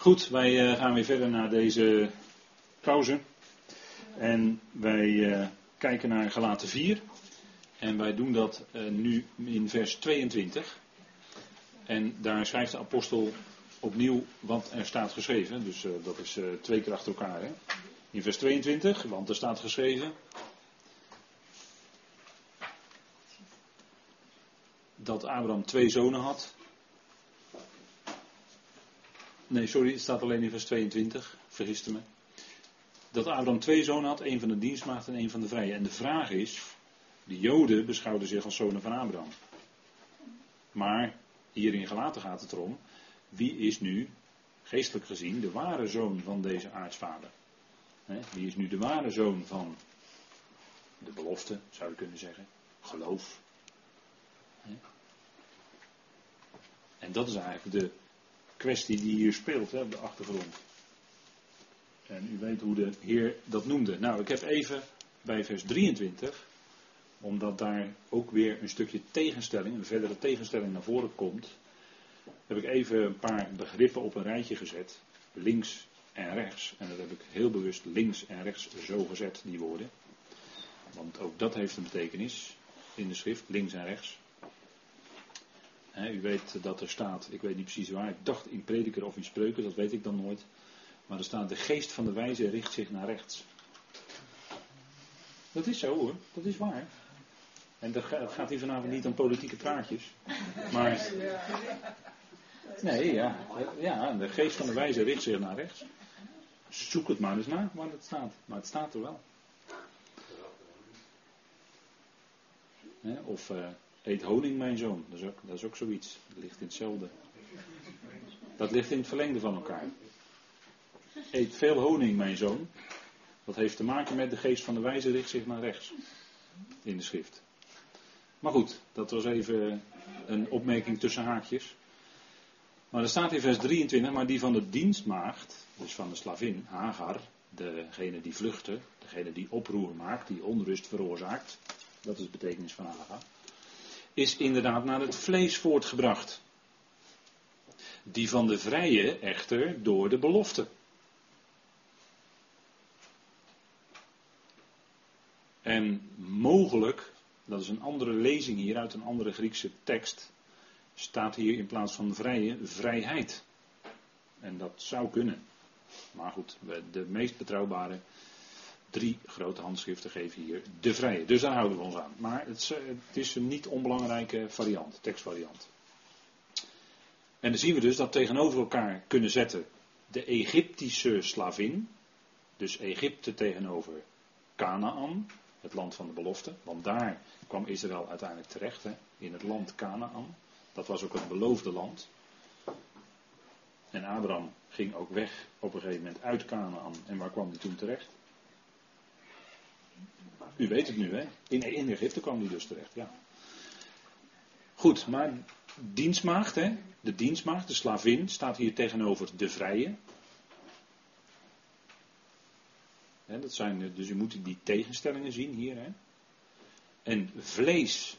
Goed, wij eh, gaan weer verder naar deze pauze. En wij eh, kijken naar Galaten 4. En wij doen dat eh, nu in vers 22. En daar schrijft de apostel opnieuw wat er staat geschreven. Dus dat is twee keer achter elkaar. Hè? In vers 22, want er staat geschreven. Dat Abraham twee zonen had. Nee, sorry, het staat alleen in vers 22. Vergiste me. Dat Abraham twee zonen had, één van de dienstmaagd en één van de vrije. En de vraag is, de Joden beschouwden zich als zonen van Abraham. Maar hier in Gelaten gaat het erom, wie is nu, geestelijk gezien, de ware zoon van deze aartsvader? Wie is nu de ware zoon van de belofte, zou je kunnen zeggen? Geloof. En dat is eigenlijk de kwestie die hier speelt hè, op de achtergrond. En u weet hoe de Heer dat noemde. Nou, ik heb even bij vers 23, omdat daar ook weer een stukje tegenstelling, een verdere tegenstelling naar voren komt, heb ik even een paar begrippen op een rijtje gezet. Links en rechts. En dat heb ik heel bewust links en rechts zo gezet, die woorden. Want ook dat heeft een betekenis in de schrift, links en rechts u weet dat er staat, ik weet niet precies waar, ik dacht in prediker of in spreuken, dat weet ik dan nooit. Maar er staat, de geest van de wijze richt zich naar rechts. Dat is zo hoor, dat is waar. En het gaat hier vanavond niet om politieke praatjes. Maar. Nee, ja, ja, de geest van de wijze richt zich naar rechts. Zoek het maar eens na waar het staat. Maar het staat er wel. Of. Uh, Eet honing, mijn zoon. Dat is, ook, dat is ook zoiets. Dat ligt in hetzelfde. Dat ligt in het verlengde van elkaar. Eet veel honing, mijn zoon. Dat heeft te maken met de geest van de wijze richt zich naar rechts. In de schrift. Maar goed, dat was even een opmerking tussen haakjes. Maar er staat in vers 23, maar die van de dienstmaagd, dus van de slavin, Hagar, degene die vluchtte, degene die oproer maakt, die onrust veroorzaakt. Dat is de betekenis van Hagar is inderdaad naar het vlees voortgebracht. Die van de vrije echter door de belofte. En mogelijk, dat is een andere lezing hier uit een andere Griekse tekst, staat hier in plaats van vrije vrijheid. En dat zou kunnen. Maar goed, de meest betrouwbare drie grote handschriften geven hier de vrije. Dus daar houden we ons aan. Maar het, het is een niet onbelangrijke variant, tekstvariant. En dan zien we dus dat tegenover elkaar kunnen zetten de Egyptische slavin, dus Egypte tegenover Canaan, het land van de belofte, want daar kwam Israël uiteindelijk terecht, hè, in het land Canaan. Dat was ook het beloofde land. En Abraham ging ook weg op een gegeven moment uit Canaan. En waar kwam hij toen terecht? U weet het nu, hè? In, Egypte kwam hij dus terecht, ja. Goed, maar dienstmaagd, hè? De dienstmaagd, de slavin, staat hier tegenover de vrije. dat zijn, dus u moet die tegenstellingen zien hier, hè? En vlees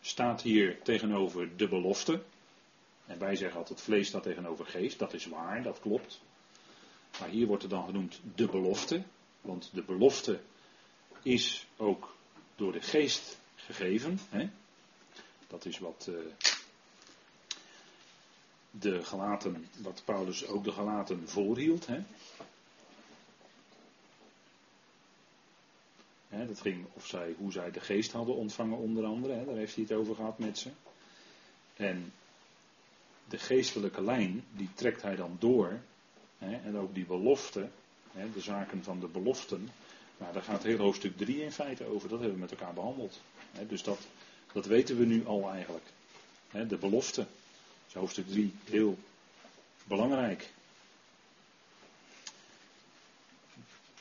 staat hier tegenover de belofte. En wij zeggen altijd vlees staat tegenover geest. Dat is waar, dat klopt. Maar hier wordt er dan genoemd de belofte. Want de belofte is ook door de geest gegeven. Hè? Dat is wat uh, de Galaten, wat Paulus ook de Galaten voorhield. Hè? Hè, dat ging of zij, hoe zij de geest hadden ontvangen onder andere. Hè? Daar heeft hij het over gehad met ze. En de geestelijke lijn, die trekt hij dan door. Hè? En ook die belofte, de zaken van de beloften nou, daar gaat heel hoofdstuk 3 in feite over. Dat hebben we met elkaar behandeld. dus dat, dat weten we nu al eigenlijk. de belofte. hoofdstuk 3 heel belangrijk.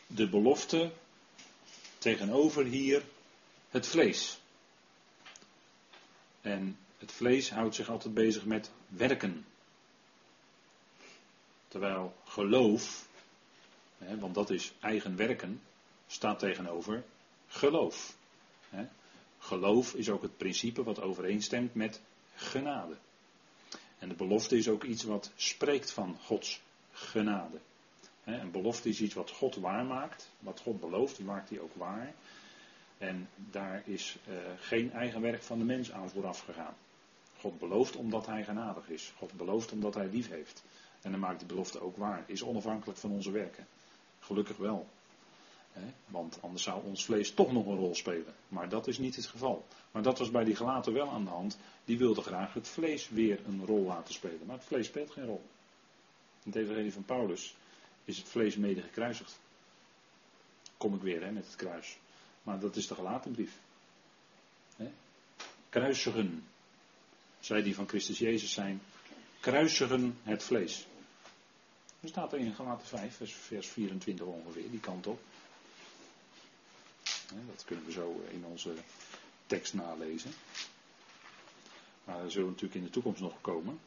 De belofte tegenover hier het vlees. En het vlees houdt zich altijd bezig met werken. Terwijl geloof, want dat is eigen werken, staat tegenover geloof. Geloof is ook het principe wat overeenstemt met genade. En de belofte is ook iets wat spreekt van Gods genade. Een belofte is iets wat God waarmaakt. Wat God belooft, maakt hij ook waar. En daar is uh, geen eigen werk van de mens aan vooraf gegaan. God belooft omdat hij genadig is. God belooft omdat hij lief heeft. En dan maakt die belofte ook waar. Is onafhankelijk van onze werken. Gelukkig wel. Want anders zou ons vlees toch nog een rol spelen. Maar dat is niet het geval. Maar dat was bij die gelaten wel aan de hand. Die wilde graag het vlees weer een rol laten spelen. Maar het vlees speelt geen rol. In het evangelie van Paulus is het vlees mede gekruisigd. Kom ik weer hè, met het kruis. Maar dat is de gelaten brief. Kruisigen. Zij die van Christus Jezus zijn, kruisigen het vlees. Dat staat er in Galaten 5, vers 24 ongeveer, die kant op. Dat kunnen we zo in onze tekst nalezen. Maar dat zullen we natuurlijk in de toekomst nog komen.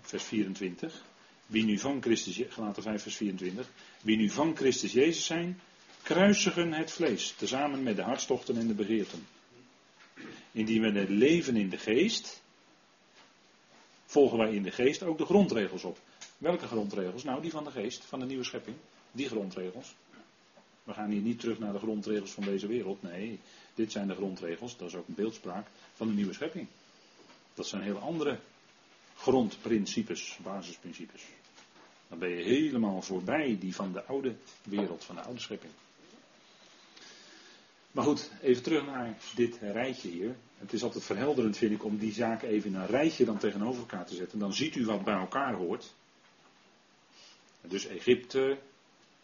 Vers 24. Wie nu van Christus, Galaten 5 vers 24. Wie nu van Christus Jezus zijn, kruisigen het vlees, tezamen met de hartstochten en de begeerten. Indien we het leven in de geest, volgen wij in de geest ook de grondregels op. Welke grondregels? Nou, die van de geest, van de nieuwe schepping. Die grondregels. We gaan hier niet terug naar de grondregels van deze wereld. Nee, dit zijn de grondregels, dat is ook een beeldspraak van de nieuwe schepping. Dat zijn heel andere grondprincipes, basisprincipes. Dan ben je helemaal voorbij die van de oude wereld, van de oude schepping. Maar goed, even terug naar dit rijtje hier. Het is altijd verhelderend, vind ik, om die zaken even in een rijtje dan tegenover elkaar te zetten. Dan ziet u wat bij elkaar hoort. Dus Egypte,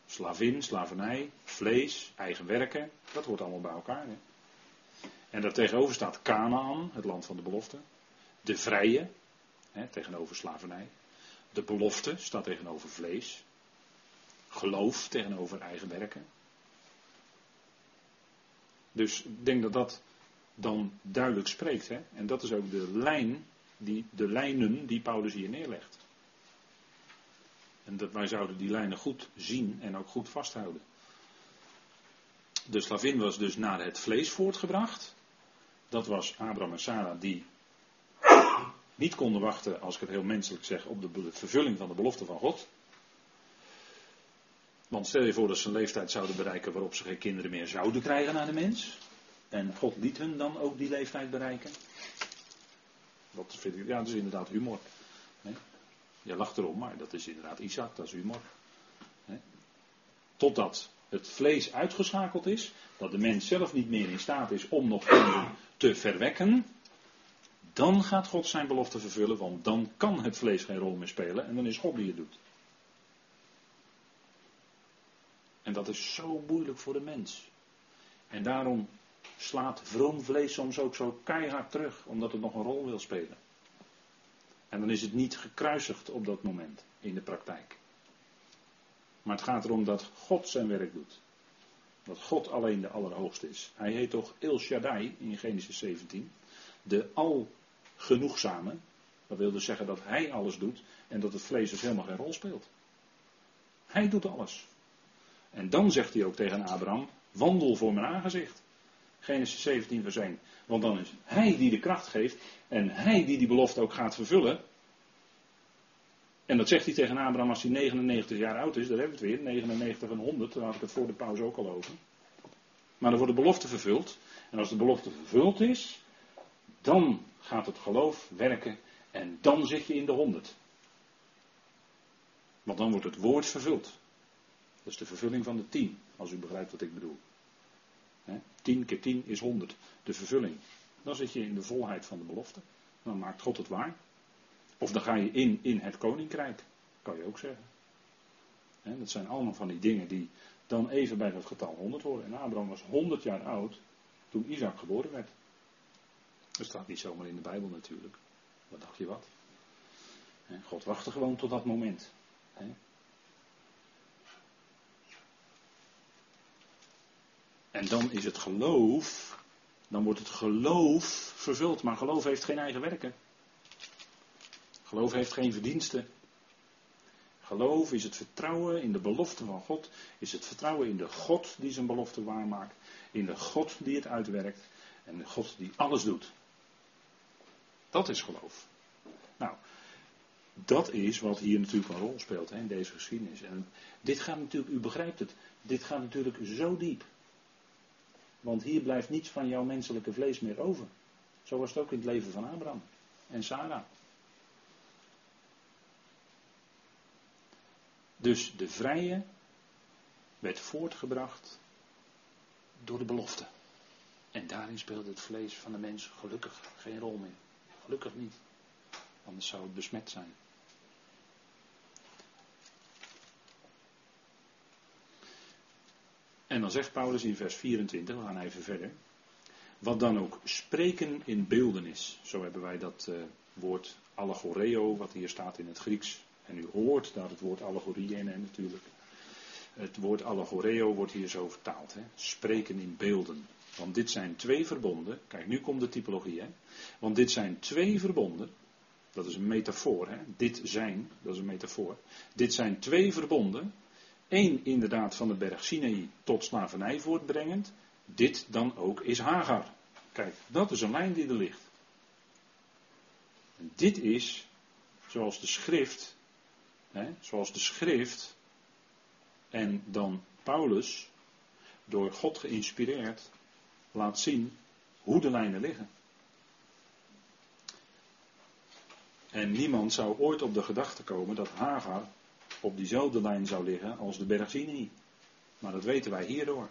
slavin, slavernij, vlees, eigen werken, dat hoort allemaal bij elkaar. En daar tegenover staat Canaan, het land van de belofte. De vrije, hè, tegenover slavernij. De belofte staat tegenover vlees. Geloof tegenover eigen werken. Dus ik denk dat dat dan duidelijk spreekt. Hè? En dat is ook de lijn, die, de lijnen die Paulus hier neerlegt. En dat wij zouden die lijnen goed zien en ook goed vasthouden. De slavin was dus naar het vlees voortgebracht. Dat was Abraham en Sarah die niet konden wachten, als ik het heel menselijk zeg, op de vervulling van de belofte van God. Want stel je voor dat ze een leeftijd zouden bereiken waarop ze geen kinderen meer zouden krijgen aan de mens. En God liet hun dan ook die leeftijd bereiken. Dat vind ik, ja, dat is inderdaad humor. Je lacht erom, maar dat is inderdaad Isaac, dat is humor. Totdat het vlees uitgeschakeld is, dat de mens zelf niet meer in staat is om nog te verwekken, dan gaat God zijn belofte vervullen, want dan kan het vlees geen rol meer spelen en dan is God die het doet. En dat is zo moeilijk voor de mens. En daarom slaat vroom vlees soms ook zo keihard terug, omdat het nog een rol wil spelen. En dan is het niet gekruisigd op dat moment in de praktijk. Maar het gaat erom dat God zijn werk doet. Dat God alleen de Allerhoogste is. Hij heet toch El Shaddai in Genesis 17. De Algenoegzame. Dat wil dus zeggen dat hij alles doet en dat het vlees dus helemaal geen rol speelt. Hij doet alles. En dan zegt hij ook tegen Abraham: wandel voor mijn aangezicht. Genesis 17 vers 1. Want dan is hij die de kracht geeft en hij die die belofte ook gaat vervullen. En dat zegt hij tegen Abraham als hij 99 jaar oud is, daar hebben we het weer, 99 en 100, daar had ik het voor de pauze ook al over. Maar dan wordt de belofte vervuld. En als de belofte vervuld is, dan gaat het geloof werken en dan zit je in de 100. Want dan wordt het woord vervuld. Dat is de vervulling van de 10, als u begrijpt wat ik bedoel. 10 keer 10 is 100, de vervulling. Dan zit je in de volheid van de belofte. Dan maakt God het waar. Of dan ga je in, in het koninkrijk, kan je ook zeggen. dat zijn allemaal van die dingen die dan even bij dat getal 100 worden. En Abraham was 100 jaar oud toen Isaac geboren werd. Dat staat niet zomaar in de Bijbel natuurlijk. Wat dacht je wat? God wachtte gewoon tot dat moment. En dan is het geloof, dan wordt het geloof vervuld. Maar geloof heeft geen eigen werken. Geloof heeft geen verdiensten. Geloof is het vertrouwen in de belofte van God, is het vertrouwen in de God die zijn belofte waarmaakt, in de God die het uitwerkt en de God die alles doet. Dat is geloof. Nou, dat is wat hier natuurlijk een rol speelt hè, in deze geschiedenis. En dit gaat natuurlijk, u begrijpt het, dit gaat natuurlijk zo diep. Want hier blijft niets van jouw menselijke vlees meer over. Zo was het ook in het leven van Abraham en Sarah. Dus de vrije werd voortgebracht door de belofte. En daarin speelde het vlees van de mens gelukkig geen rol meer. Gelukkig niet. Anders zou het besmet zijn. En dan zegt Paulus in vers 24, we gaan even verder. Wat dan ook spreken in beelden is. Zo hebben wij dat uh, woord allegoreo, wat hier staat in het Grieks. En u hoort daar het woord allegorie in, hè, natuurlijk. Het woord allegoreo wordt hier zo vertaald. Hè. Spreken in beelden. Want dit zijn twee verbonden. Kijk, nu komt de typologie. Hè. Want dit zijn twee verbonden. Dat is een metafoor. Hè. Dit zijn, dat is een metafoor. Dit zijn twee verbonden. Eén inderdaad van de berg Sinai tot slavernij voortbrengend. Dit dan ook is Hagar. Kijk, dat is een lijn die er ligt. En dit is, zoals de schrift, hè, zoals de schrift en dan Paulus, door God geïnspireerd, laat zien hoe de lijnen liggen. En niemand zou ooit op de gedachte komen dat Hagar op diezelfde lijn zou liggen als de berg. Maar dat weten wij hierdoor.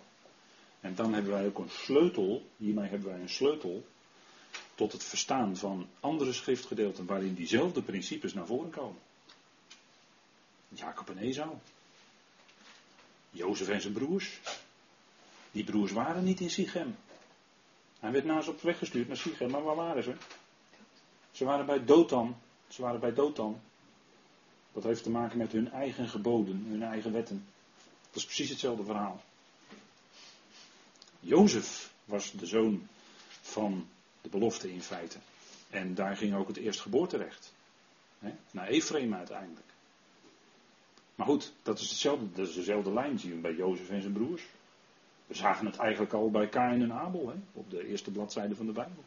En dan hebben wij ook een sleutel, hiermee hebben wij een sleutel tot het verstaan van andere schriftgedeelten waarin diezelfde principes naar voren komen. Jacob en Esau. Jozef en zijn broers. Die broers waren niet in Sichem. Hij werd naast op weggestuurd naar Sichem, maar waar waren ze? Ze waren bij Dothan. Ze waren bij Dothan. Dat heeft te maken met hun eigen geboden, hun eigen wetten. Dat is precies hetzelfde verhaal. Jozef was de zoon van de belofte in feite. En daar ging ook het eerstgeboorterecht. Hè, naar Ephraim uiteindelijk. Maar goed, dat is, hetzelfde, dat is dezelfde lijn, zien we bij Jozef en zijn broers. We zagen het eigenlijk al bij Kain en Abel, op de eerste bladzijde van de Bijbel.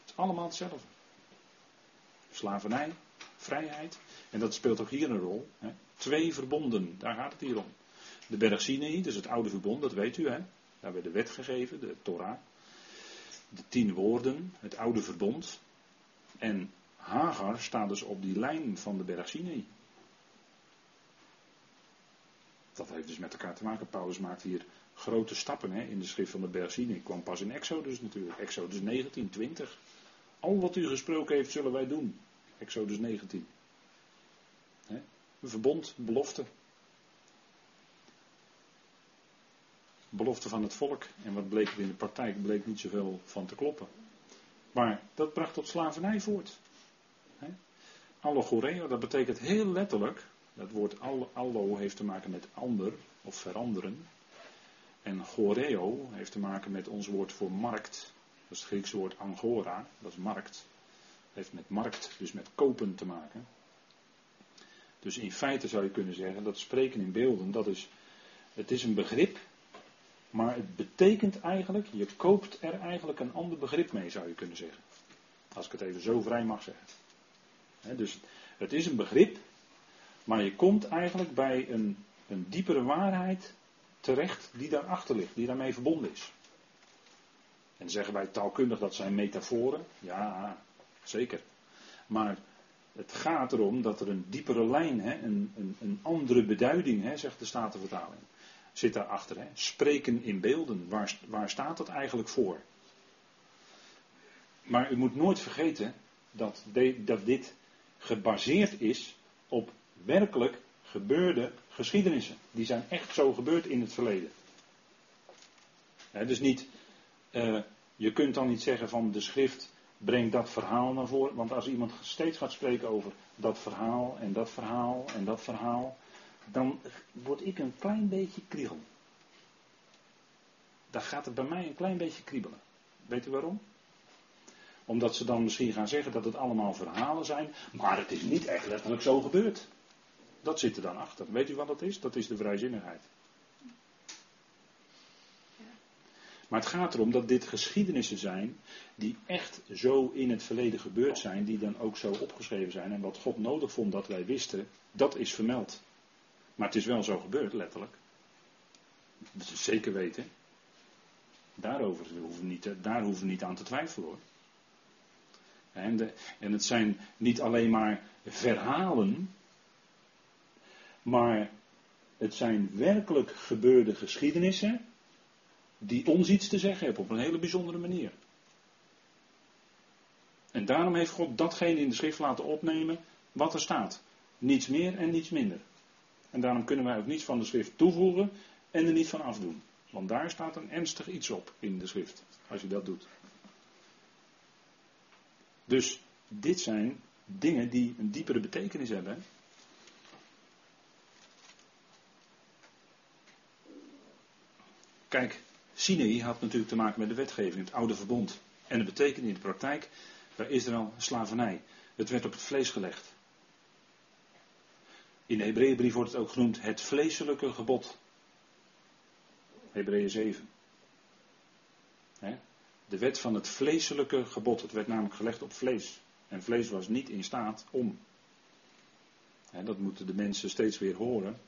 Het is allemaal hetzelfde. Slavernij, vrijheid. En dat speelt ook hier een rol. Hè. Twee verbonden, daar gaat het hier om. De berg dus het oude verbond, dat weet u. Hè. Daar werd de wet gegeven, de Torah. De tien woorden, het oude verbond. En Hagar staat dus op die lijn van de berg. Dat heeft dus met elkaar te maken. Paulus maakt hier grote stappen hè, in de schrift van de berg Sinai. kwam pas in Exodus natuurlijk. Exodus 19, 20. Al wat u gesproken heeft zullen wij doen. Exodus 19. Een verbond, belofte. Belofte van het volk. En wat bleek er in de praktijk? bleek niet zoveel van te kloppen. Maar dat bracht tot slavernij voort. Allogoreo, dat betekent heel letterlijk. Dat woord allo heeft te maken met ander of veranderen. En goreo heeft te maken met ons woord voor markt. Dat is het Griekse woord angora, dat is markt heeft met markt, dus met kopen te maken. Dus in feite zou je kunnen zeggen dat spreken in beelden, dat is, het is een begrip, maar het betekent eigenlijk, je koopt er eigenlijk een ander begrip mee, zou je kunnen zeggen. Als ik het even zo vrij mag zeggen. dus het is een begrip, maar je komt eigenlijk bij een, een diepere waarheid terecht die daarachter ligt, die daarmee verbonden is. En zeggen wij taalkundig dat zijn metaforen. Ja, Zeker. Maar het gaat erom dat er een diepere lijn, hè, een, een, een andere beduiding, hè, zegt de Statenvertaling, zit daarachter. Hè. Spreken in beelden, waar, waar staat dat eigenlijk voor? Maar u moet nooit vergeten dat, dat dit gebaseerd is op werkelijk gebeurde geschiedenissen. Die zijn echt zo gebeurd in het verleden. dus niet, uh, je kunt dan niet zeggen van de schrift breng dat verhaal naar voren. Want als iemand steeds gaat spreken over dat verhaal en dat verhaal en dat verhaal, dan word ik een klein beetje kriegel. Dan gaat het bij mij een klein beetje kriebelen. Weet u waarom? Omdat ze dan misschien gaan zeggen dat het allemaal verhalen zijn, maar het is niet echt letterlijk zo gebeurd. Dat zit er dan achter. Weet u wat dat is? Dat is de vrijzinnigheid. Maar het gaat erom dat dit geschiedenissen zijn die echt zo in het verleden gebeurd zijn, die dan ook zo opgeschreven zijn. En wat God nodig vond dat wij wisten, dat is vermeld. Maar het is wel zo gebeurd, letterlijk. Dat is zeker weten. Daarover hoeven we niet, daar hoeven we niet aan te twijfelen hoor. En, de, en het zijn niet alleen maar verhalen, maar het zijn werkelijk gebeurde geschiedenissen die ons iets te zeggen hebben op een hele bijzondere manier. En daarom heeft God datgene in de schrift laten opnemen wat er staat. Niets meer en niets minder. En daarom kunnen wij ook niets van de schrift toevoegen en er niet van afdoen. Want daar staat een ernstig iets op in de schrift, als je dat doet. Dus dit zijn dingen die een diepere betekenis hebben. Kijk, Sinai had natuurlijk te maken met de wetgeving, het oude verbond. En dat betekent in de praktijk bij Israël slavernij. Het werd op het vlees gelegd. In de Hebreeënbrief wordt het ook genoemd het vleeselijke gebod. Hebreeën 7. De wet van het vleeselijke gebod. Het werd namelijk gelegd op vlees. En vlees was niet in staat om. Dat moeten de mensen steeds weer horen.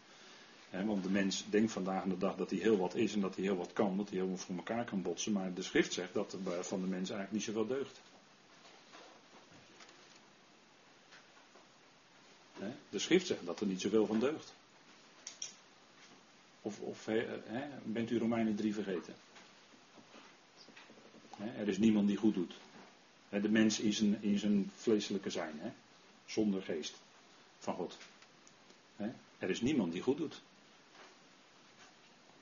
Want de mens denkt vandaag de dag dat hij heel wat is en dat hij heel wat kan, dat hij heel voor elkaar kan botsen. Maar de schrift zegt dat er van de mens eigenlijk niet zoveel deugt. De schrift zegt dat er niet zoveel van deugt. Of, of bent u Romeinen 3 vergeten? er is niemand die goed doet. de mens is een, in zijn vleeselijke zijn, zonder geest van God. er is niemand die goed doet.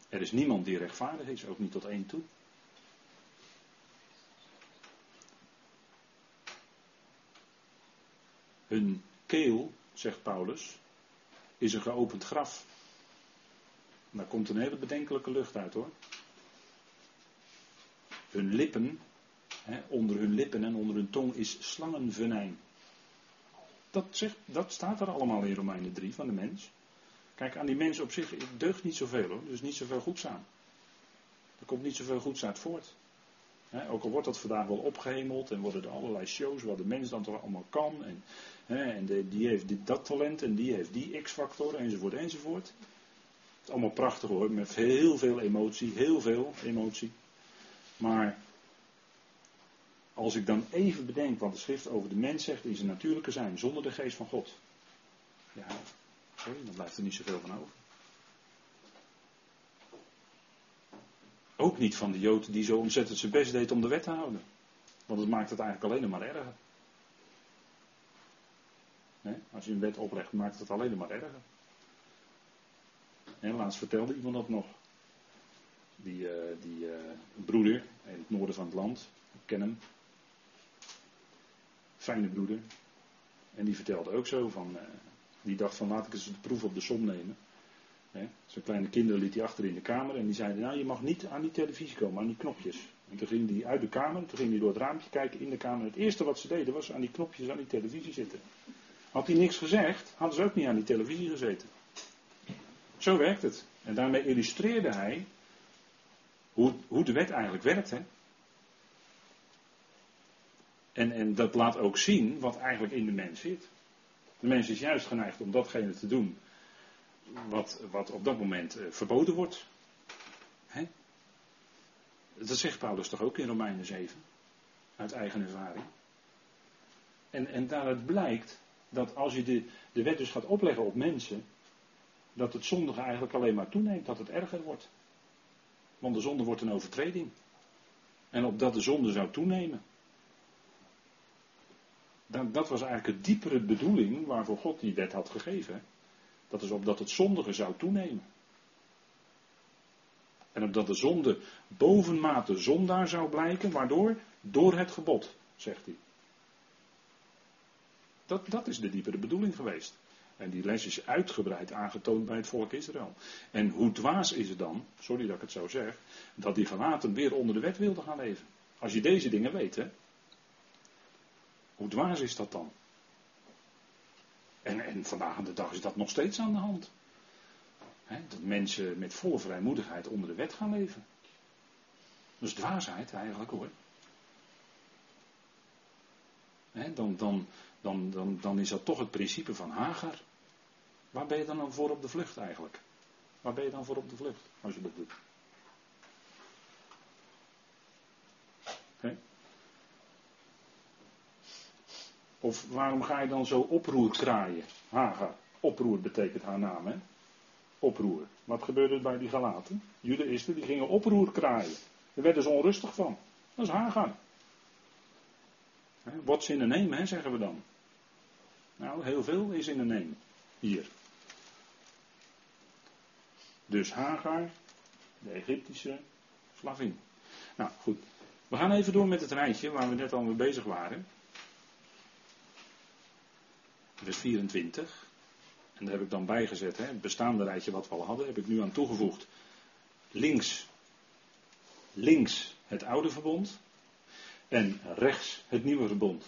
Er is niemand die rechtvaardig is, ook niet tot één toe. Hun keel, zegt Paulus, is een geopend graf. Daar komt een hele bedenkelijke lucht uit hoor. Hun lippen, hè, onder hun lippen en onder hun tong is slangenvenijn. Dat, zegt, dat staat er allemaal in Romeinen 3 van de mens. Kijk, aan die mens op zich deugt niet zoveel hoor. Is niet zoveel goeds aan. Er komt niet zoveel goeds uit voort. ook al wordt dat vandaag wel opgehemeld en worden er allerlei shows wat de mens dan toch allemaal kan. En, en die heeft dit, dat talent en die heeft die x-factor enzovoort enzovoort. Het is allemaal prachtig hoor, met heel veel emotie, heel veel emotie. Maar als ik dan even bedenk wat de schrift over de mens zegt in zijn natuurlijke zijn, zonder de geest van God. Ja, dan blijft er niet zoveel van over. Ook niet van de Jood die zo ontzettend zijn best deed om de wet te houden. Want het maakt het eigenlijk alleen maar erger. als je een wet oplegt, maakt het alleen maar erger. En laatst vertelde iemand dat nog. Die, uh, die uh, broeder in het noorden van het land, ik ken hem. Fijne broeder. En die vertelde ook zo van, uh, die dacht van laat ik eens de proef op de som nemen. Zijn kleine kinderen liet hij achter in de kamer en die zeiden nou je mag niet aan die televisie komen, aan die knopjes. En toen ging hij uit de kamer, toen ging hij door het raampje kijken in de kamer. Het eerste wat ze deden was aan die knopjes aan die televisie zitten. Had hij niks gezegd, hadden ze ook niet aan die televisie gezeten. Zo werkt het. En daarmee illustreerde hij hoe, hoe de wet eigenlijk werkt. Hè? En, en dat laat ook zien wat eigenlijk in de mens zit. De mens is juist geneigd om datgene te doen wat, wat op dat moment eh, verboden wordt. Hè? Dat zegt Paulus toch ook in Romeinen 7, uit eigen ervaring. En, en daaruit blijkt dat als je de, de wet dus gaat opleggen op mensen, dat het zondige eigenlijk alleen maar toeneemt, dat het erger wordt. Want de zonde wordt een overtreding. En opdat de zonde zou toenemen. Dat, dat was eigenlijk het diepere bedoeling waarvoor God die wet had gegeven. Dat is opdat het zondige zou toenemen. En opdat de zonde bovenmate zondaar zou blijken, waardoor? Door het gebod, zegt hij. Dat, dat is de diepere bedoeling geweest. En die les is uitgebreid aangetoond bij het volk Israël. En hoe dwaas is het dan, sorry dat ik het zo zeg, dat die Galaten weer onder de wet wilden gaan leven. Als je deze dingen weet, hè. Hoe dwaas is dat dan? En, en vandaag aan de dag is dat nog steeds aan de hand. dat mensen met volle vrijmoedigheid onder de wet gaan leven. Dat is dwaasheid eigenlijk hoor. dan, dan, dan, dan, dan is dat toch het principe van Hagar. Waar ben je dan voor op de vlucht eigenlijk? Waar ben je dan voor op de vlucht als je dat doet? Of waarom ga je dan zo oproer kraaien? Hagar. Oproer betekent haar naam, hè? Oproer. Wat gebeurde er bij die Galaten? Judaïsten die gingen oproer kraaien. Daar werden ze onrustig van. Dat is Hagar. What's in de name, hè, zeggen we dan. Nou, heel veel is in de name. Hier. Dus Hagar, de Egyptische slavin. Nou, goed. We gaan even door met het rijtje waar we net al mee bezig waren. Vers 24. En daar heb ik dan bijgezet, hè, het bestaande rijtje wat we al hadden, heb ik nu aan toegevoegd. Links, links het oude verbond en rechts het nieuwe verbond.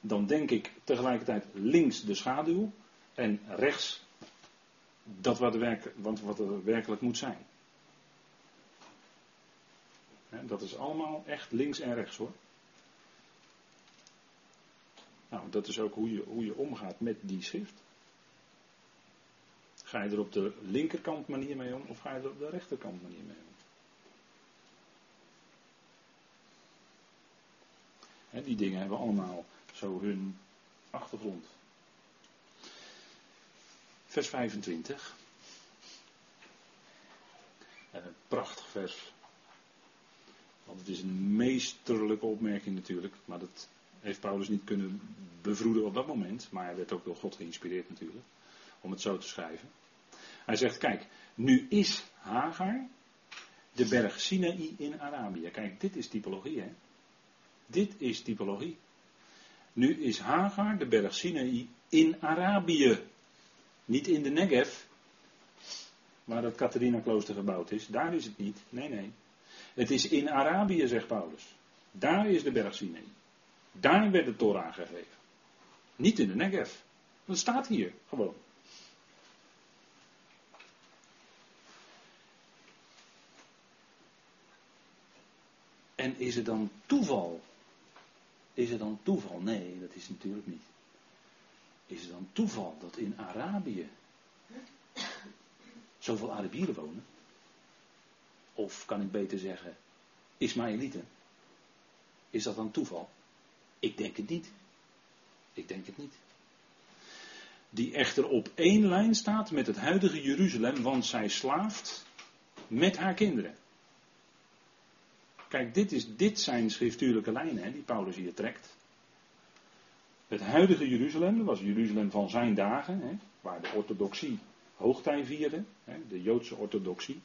Dan denk ik tegelijkertijd links de schaduw en rechts dat wat er, wat er werkelijk moet zijn. Dat is allemaal echt links en rechts hoor. Nou, dat is ook hoe je, hoe je omgaat met die schrift. Ga je er op de linkerkant manier mee om of ga je er op de rechterkant manier mee om? die dingen hebben allemaal zo hun achtergrond. Vers 25. een prachtig vers. Want het is een meesterlijke opmerking natuurlijk, maar dat heeft Paulus niet kunnen bevroeden op dat moment, maar hij werd ook door God geïnspireerd natuurlijk, om het zo te schrijven. Hij zegt, kijk, nu is Hagar de berg Sinaï in Arabië. Kijk, dit is typologie, hè. Dit is typologie. Nu is Hagar de berg Sinaï in Arabië. Niet in de Negev, waar het Catharina-klooster gebouwd is. Daar is het niet. Nee, nee. Het is in Arabië, zegt Paulus. Daar is de berg Sinaï. Daar werd de Torah gegeven. Niet in de Negev. Dat staat hier gewoon. En is het dan toeval? Is het dan toeval? Nee, dat is natuurlijk niet. Is het dan toeval dat in Arabië zoveel Arabieren wonen? Of kan ik beter zeggen, Ismaëlieten? Is dat dan toeval? Ik denk het niet. Ik denk het niet. Die echter op één lijn staat met het huidige Jeruzalem, want zij slaaft met haar kinderen. Kijk, dit, is, dit zijn schriftuurlijke lijnen hè, die Paulus hier trekt. Het huidige Jeruzalem, dat was Jeruzalem van zijn dagen, hè, waar de orthodoxie hoogtij vierde, hè, de Joodse orthodoxie.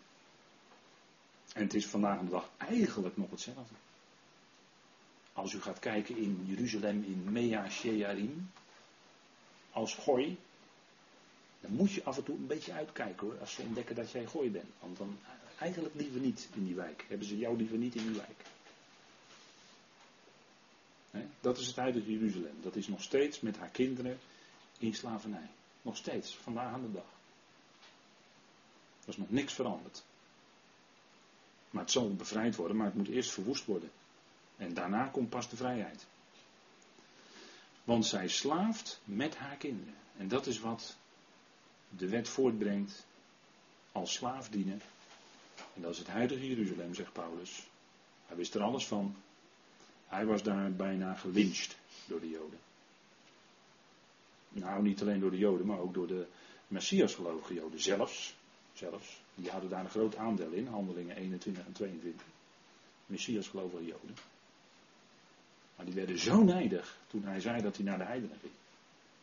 En het is vandaag de dag eigenlijk nog hetzelfde. Als u gaat kijken in Jeruzalem, in Mea Shearim, als gooi, dan moet je af en toe een beetje uitkijken hoor, als ze ontdekken dat jij gooi bent. Want dan eigenlijk liever niet in die wijk. Hebben ze jou liever niet in die wijk. dat is het huidige Jeruzalem. Dat is nog steeds met haar kinderen in slavernij. Nog steeds, vandaag aan de dag. Er is nog niks veranderd. Maar het zal bevrijd worden, maar het moet eerst verwoest worden. En daarna komt pas de vrijheid. Want zij slaaft met haar kinderen. En dat is wat de wet voortbrengt als slaaf dienen. En dat is het huidige Jeruzalem, zegt Paulus. Hij wist er alles van. Hij was daar bijna gelyncht door de Joden. Nou, niet alleen door de Joden, maar ook door de Messiasgelovige Joden zelfs. Zelfs. Die hadden daar een groot aandeel in, handelingen 21 en 22. Messiasgelovige Joden. Maar die werden zo nijdig toen hij zei dat hij naar de heidenen ging.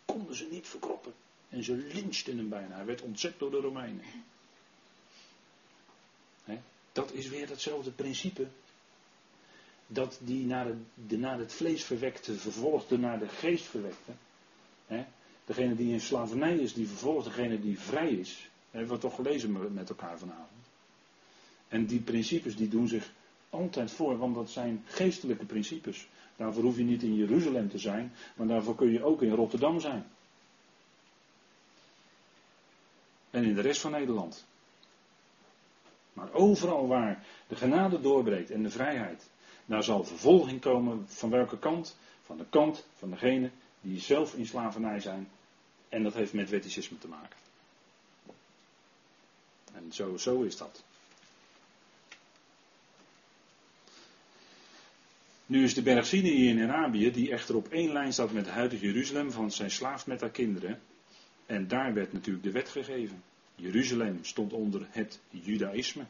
Konden ze niet verkroppen. En ze lynchten hem bijna. Hij werd ontzet door de Romeinen. dat is weer datzelfde principe. Dat die naar het, de naar het vlees verwekte vervolgde naar de geest verwekte. degene die in slavernij is, die vervolgt degene die vrij is. Hebben toch gelezen met elkaar vanavond. En die principes die doen zich altijd voor, want dat zijn geestelijke principes. Daarvoor hoef je niet in Jeruzalem te zijn, maar daarvoor kun je ook in Rotterdam zijn. En in de rest van Nederland. Maar overal waar de genade doorbreekt en de vrijheid, daar zal vervolging komen. Van welke kant? Van de kant van degene die zelf in slavernij zijn. En dat heeft met wetticisme te maken. En zo, zo is dat. Nu is de berg Sinai in Arabië, die echter op één lijn staat met het huidige Jeruzalem, van zijn slaaf met haar kinderen. En daar werd natuurlijk de wet gegeven. Jeruzalem stond onder het Judaïsme.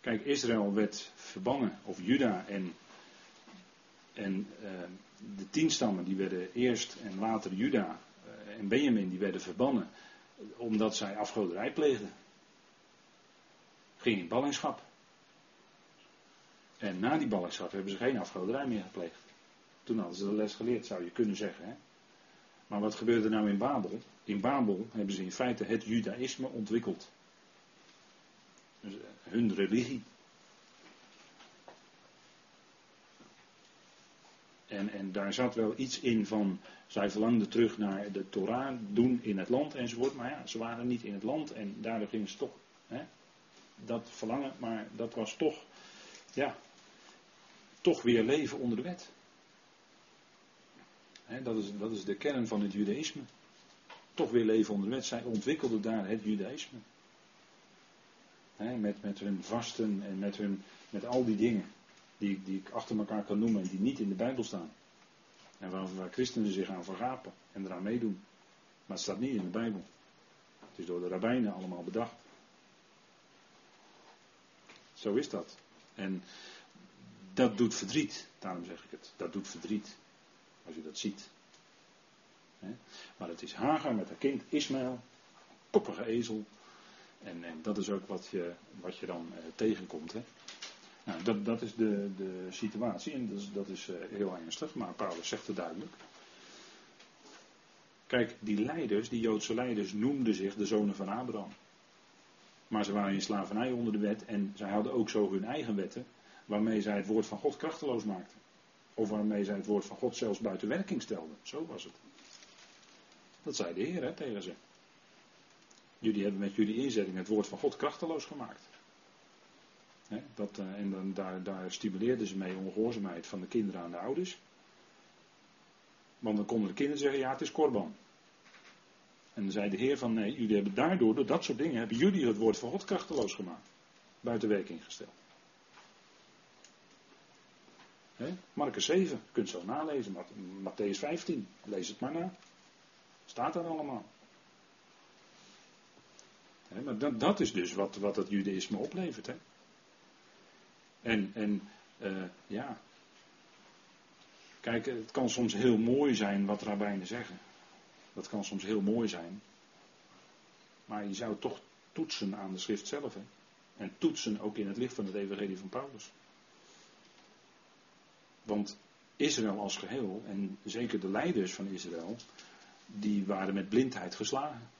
Kijk, Israël werd verbannen, of Juda en, en uh, de tien stammen, die werden eerst en later Juda uh, en Benjamin, die werden verbannen, omdat zij afgoderij pleegden. Ging in ballingschap. En na die ballingschap hebben ze geen afgoderij meer gepleegd. Toen hadden ze de les geleerd, zou je kunnen zeggen. Hè? Maar wat gebeurde nou in Babel? In Babel hebben ze in feite het judaïsme ontwikkeld. Dus eh, hun religie. En, en daar zat wel iets in van, zij verlangden terug naar de Torah, doen in het land enzovoort. Maar ja, ze waren niet in het land en daardoor gingen ze toch hè, dat verlangen. Maar dat was toch, ja, toch weer leven onder de wet. dat, is, dat is de kern van het judaïsme. Toch weer leven onder de wet. Zij ontwikkelden daar het judaïsme. met, met hun vasten en met, hun, met al die dingen die, die ik achter elkaar kan noemen en die niet in de Bijbel staan. En waar, waar christenen zich aan vergapen en eraan meedoen. Maar het staat niet in de Bijbel. Het is door de rabbijnen allemaal bedacht. Zo is dat. En dat doet verdriet, daarom zeg ik het. Dat doet verdriet. Als je dat ziet. Maar het is Hagar met haar kind Ismaël, koppige ezel. En, en, dat is ook wat je, wat je dan eh, tegenkomt. Nou, dat, dat is de, de situatie en dat is, dat is eh, heel ernstig, maar Paulus zegt het duidelijk. Kijk, die leiders, die Joodse leiders, noemden zich de zonen van Abraham. Maar ze waren in slavernij onder de wet en zij hadden ook zo hun eigen wetten waarmee zij het woord van God krachteloos maakten. Of waarmee zij het woord van God zelfs buiten werking stelden. Zo was het. Dat zei de Heer hè, tegen ze. Jullie hebben met jullie inzetting het woord van God krachteloos gemaakt. dat, uh, en dan, daar, daar stimuleerden ze mee ongehoorzaamheid van de kinderen aan de ouders. Want dan konden de kinderen zeggen, ja het is korban. En dan zei de Heer van nee, jullie hebben daardoor, door dat soort dingen, hebben jullie het woord van God krachteloos gemaakt. Buiten werking gesteld. He? Marcus 7, je kunt zo nalezen. Matthäus 15, lees het maar na. Staat er allemaal. maar dat, dat, is dus wat, wat het judaïsme oplevert. He? En, en uh, ja. Kijk, het kan soms heel mooi zijn wat rabbijnen zeggen. Dat kan soms heel mooi zijn. Maar je zou toch toetsen aan de schrift zelf. Hè? En toetsen ook in het licht van het evangelie van Paulus. Want Israël als geheel, en zeker de leiders van Israël, die waren met blindheid geslagen.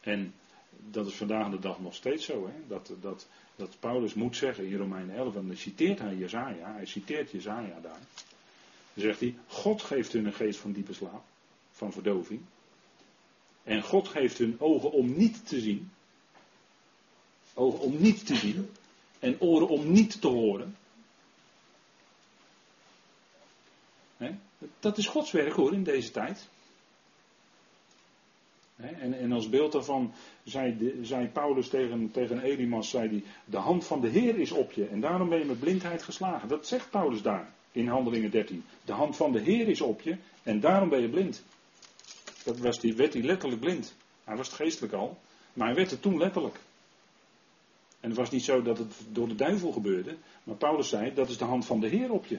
En dat is vandaag de dag nog steeds zo. Hè? Dat, dat, dat Paulus moet zeggen in Romeinen 11, en dan citeert hij Jezaja, hij citeert Jezaja daar. Dan zegt hij, God geeft hun een geest van diepe slaap, van verdoving. En God geeft hun ogen om niet te zien. Ogen om niet te zien. En oren om niet te horen. Dat is Gods werk hoor in deze tijd. En, als beeld daarvan zei, zei Paulus tegen, tegen Elimas, zei de hand van de Heer is op je en daarom ben je met blindheid geslagen. Dat zegt Paulus daar in Handelingen 13. De hand van de Heer is op je en daarom ben je blind. Dat was die, werd hij letterlijk blind. Hij was het geestelijk al, maar hij werd het toen letterlijk. En het was niet zo dat het door de duivel gebeurde, maar Paulus zei, dat is de hand van de Heer op je.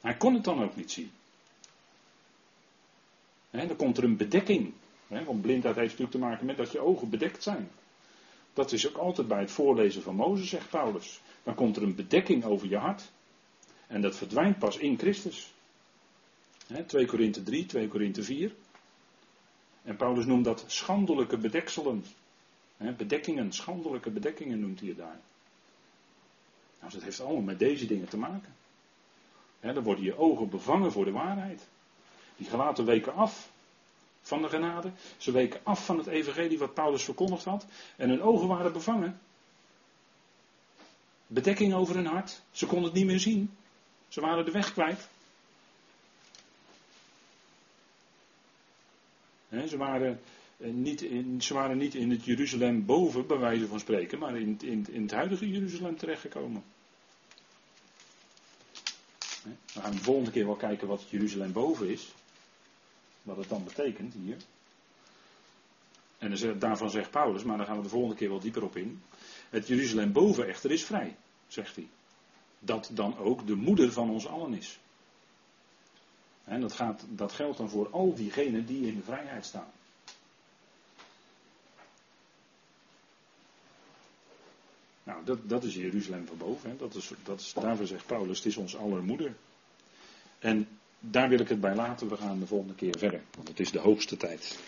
Hij kon het dan ook niet zien. dan komt er een bedekking. want blindheid heeft natuurlijk te maken met dat je ogen bedekt zijn. Dat is ook altijd bij het voorlezen van Mozes, zegt Paulus. Dan komt er een bedekking over je hart. En dat verdwijnt pas in Christus. 2 Korinthe 3, 2 Korinthe 4. En Paulus noemt dat schandelijke bedekselen. bedekkingen, schandelijke bedekkingen noemt hij daar. Nou, dat heeft allemaal met deze dingen te maken dan worden je ogen bevangen voor de waarheid. Die gelaten weken af. van de genade. Ze weken af van het evangelie wat Paulus verkondigd had. En hun ogen waren bevangen. Bedekking over hun hart. Ze konden het niet meer zien. Ze waren de weg kwijt. ze, waren eh, niet in, ze waren niet in het Jeruzalem boven, bij wijze van spreken, maar in, in, in het huidige Jeruzalem terechtgekomen. We gaan de volgende keer wel kijken wat Jeruzalem boven is. Wat het dan betekent hier. En daarvan zegt Paulus, maar daar gaan we de volgende keer wel dieper op in. Het Jeruzalem boven echter is vrij, zegt hij. Dat dan ook de moeder van ons allen is. En dat, gaat, dat geldt dan voor al diegenen die in vrijheid staan. Nou, dat, dat is Jeruzalem van boven. Hè. Dat is, dat is, daarvoor zegt Paulus, het is ons aller moeder. En daar wil ik het bij laten. We gaan de volgende keer verder, want het is de hoogste tijd.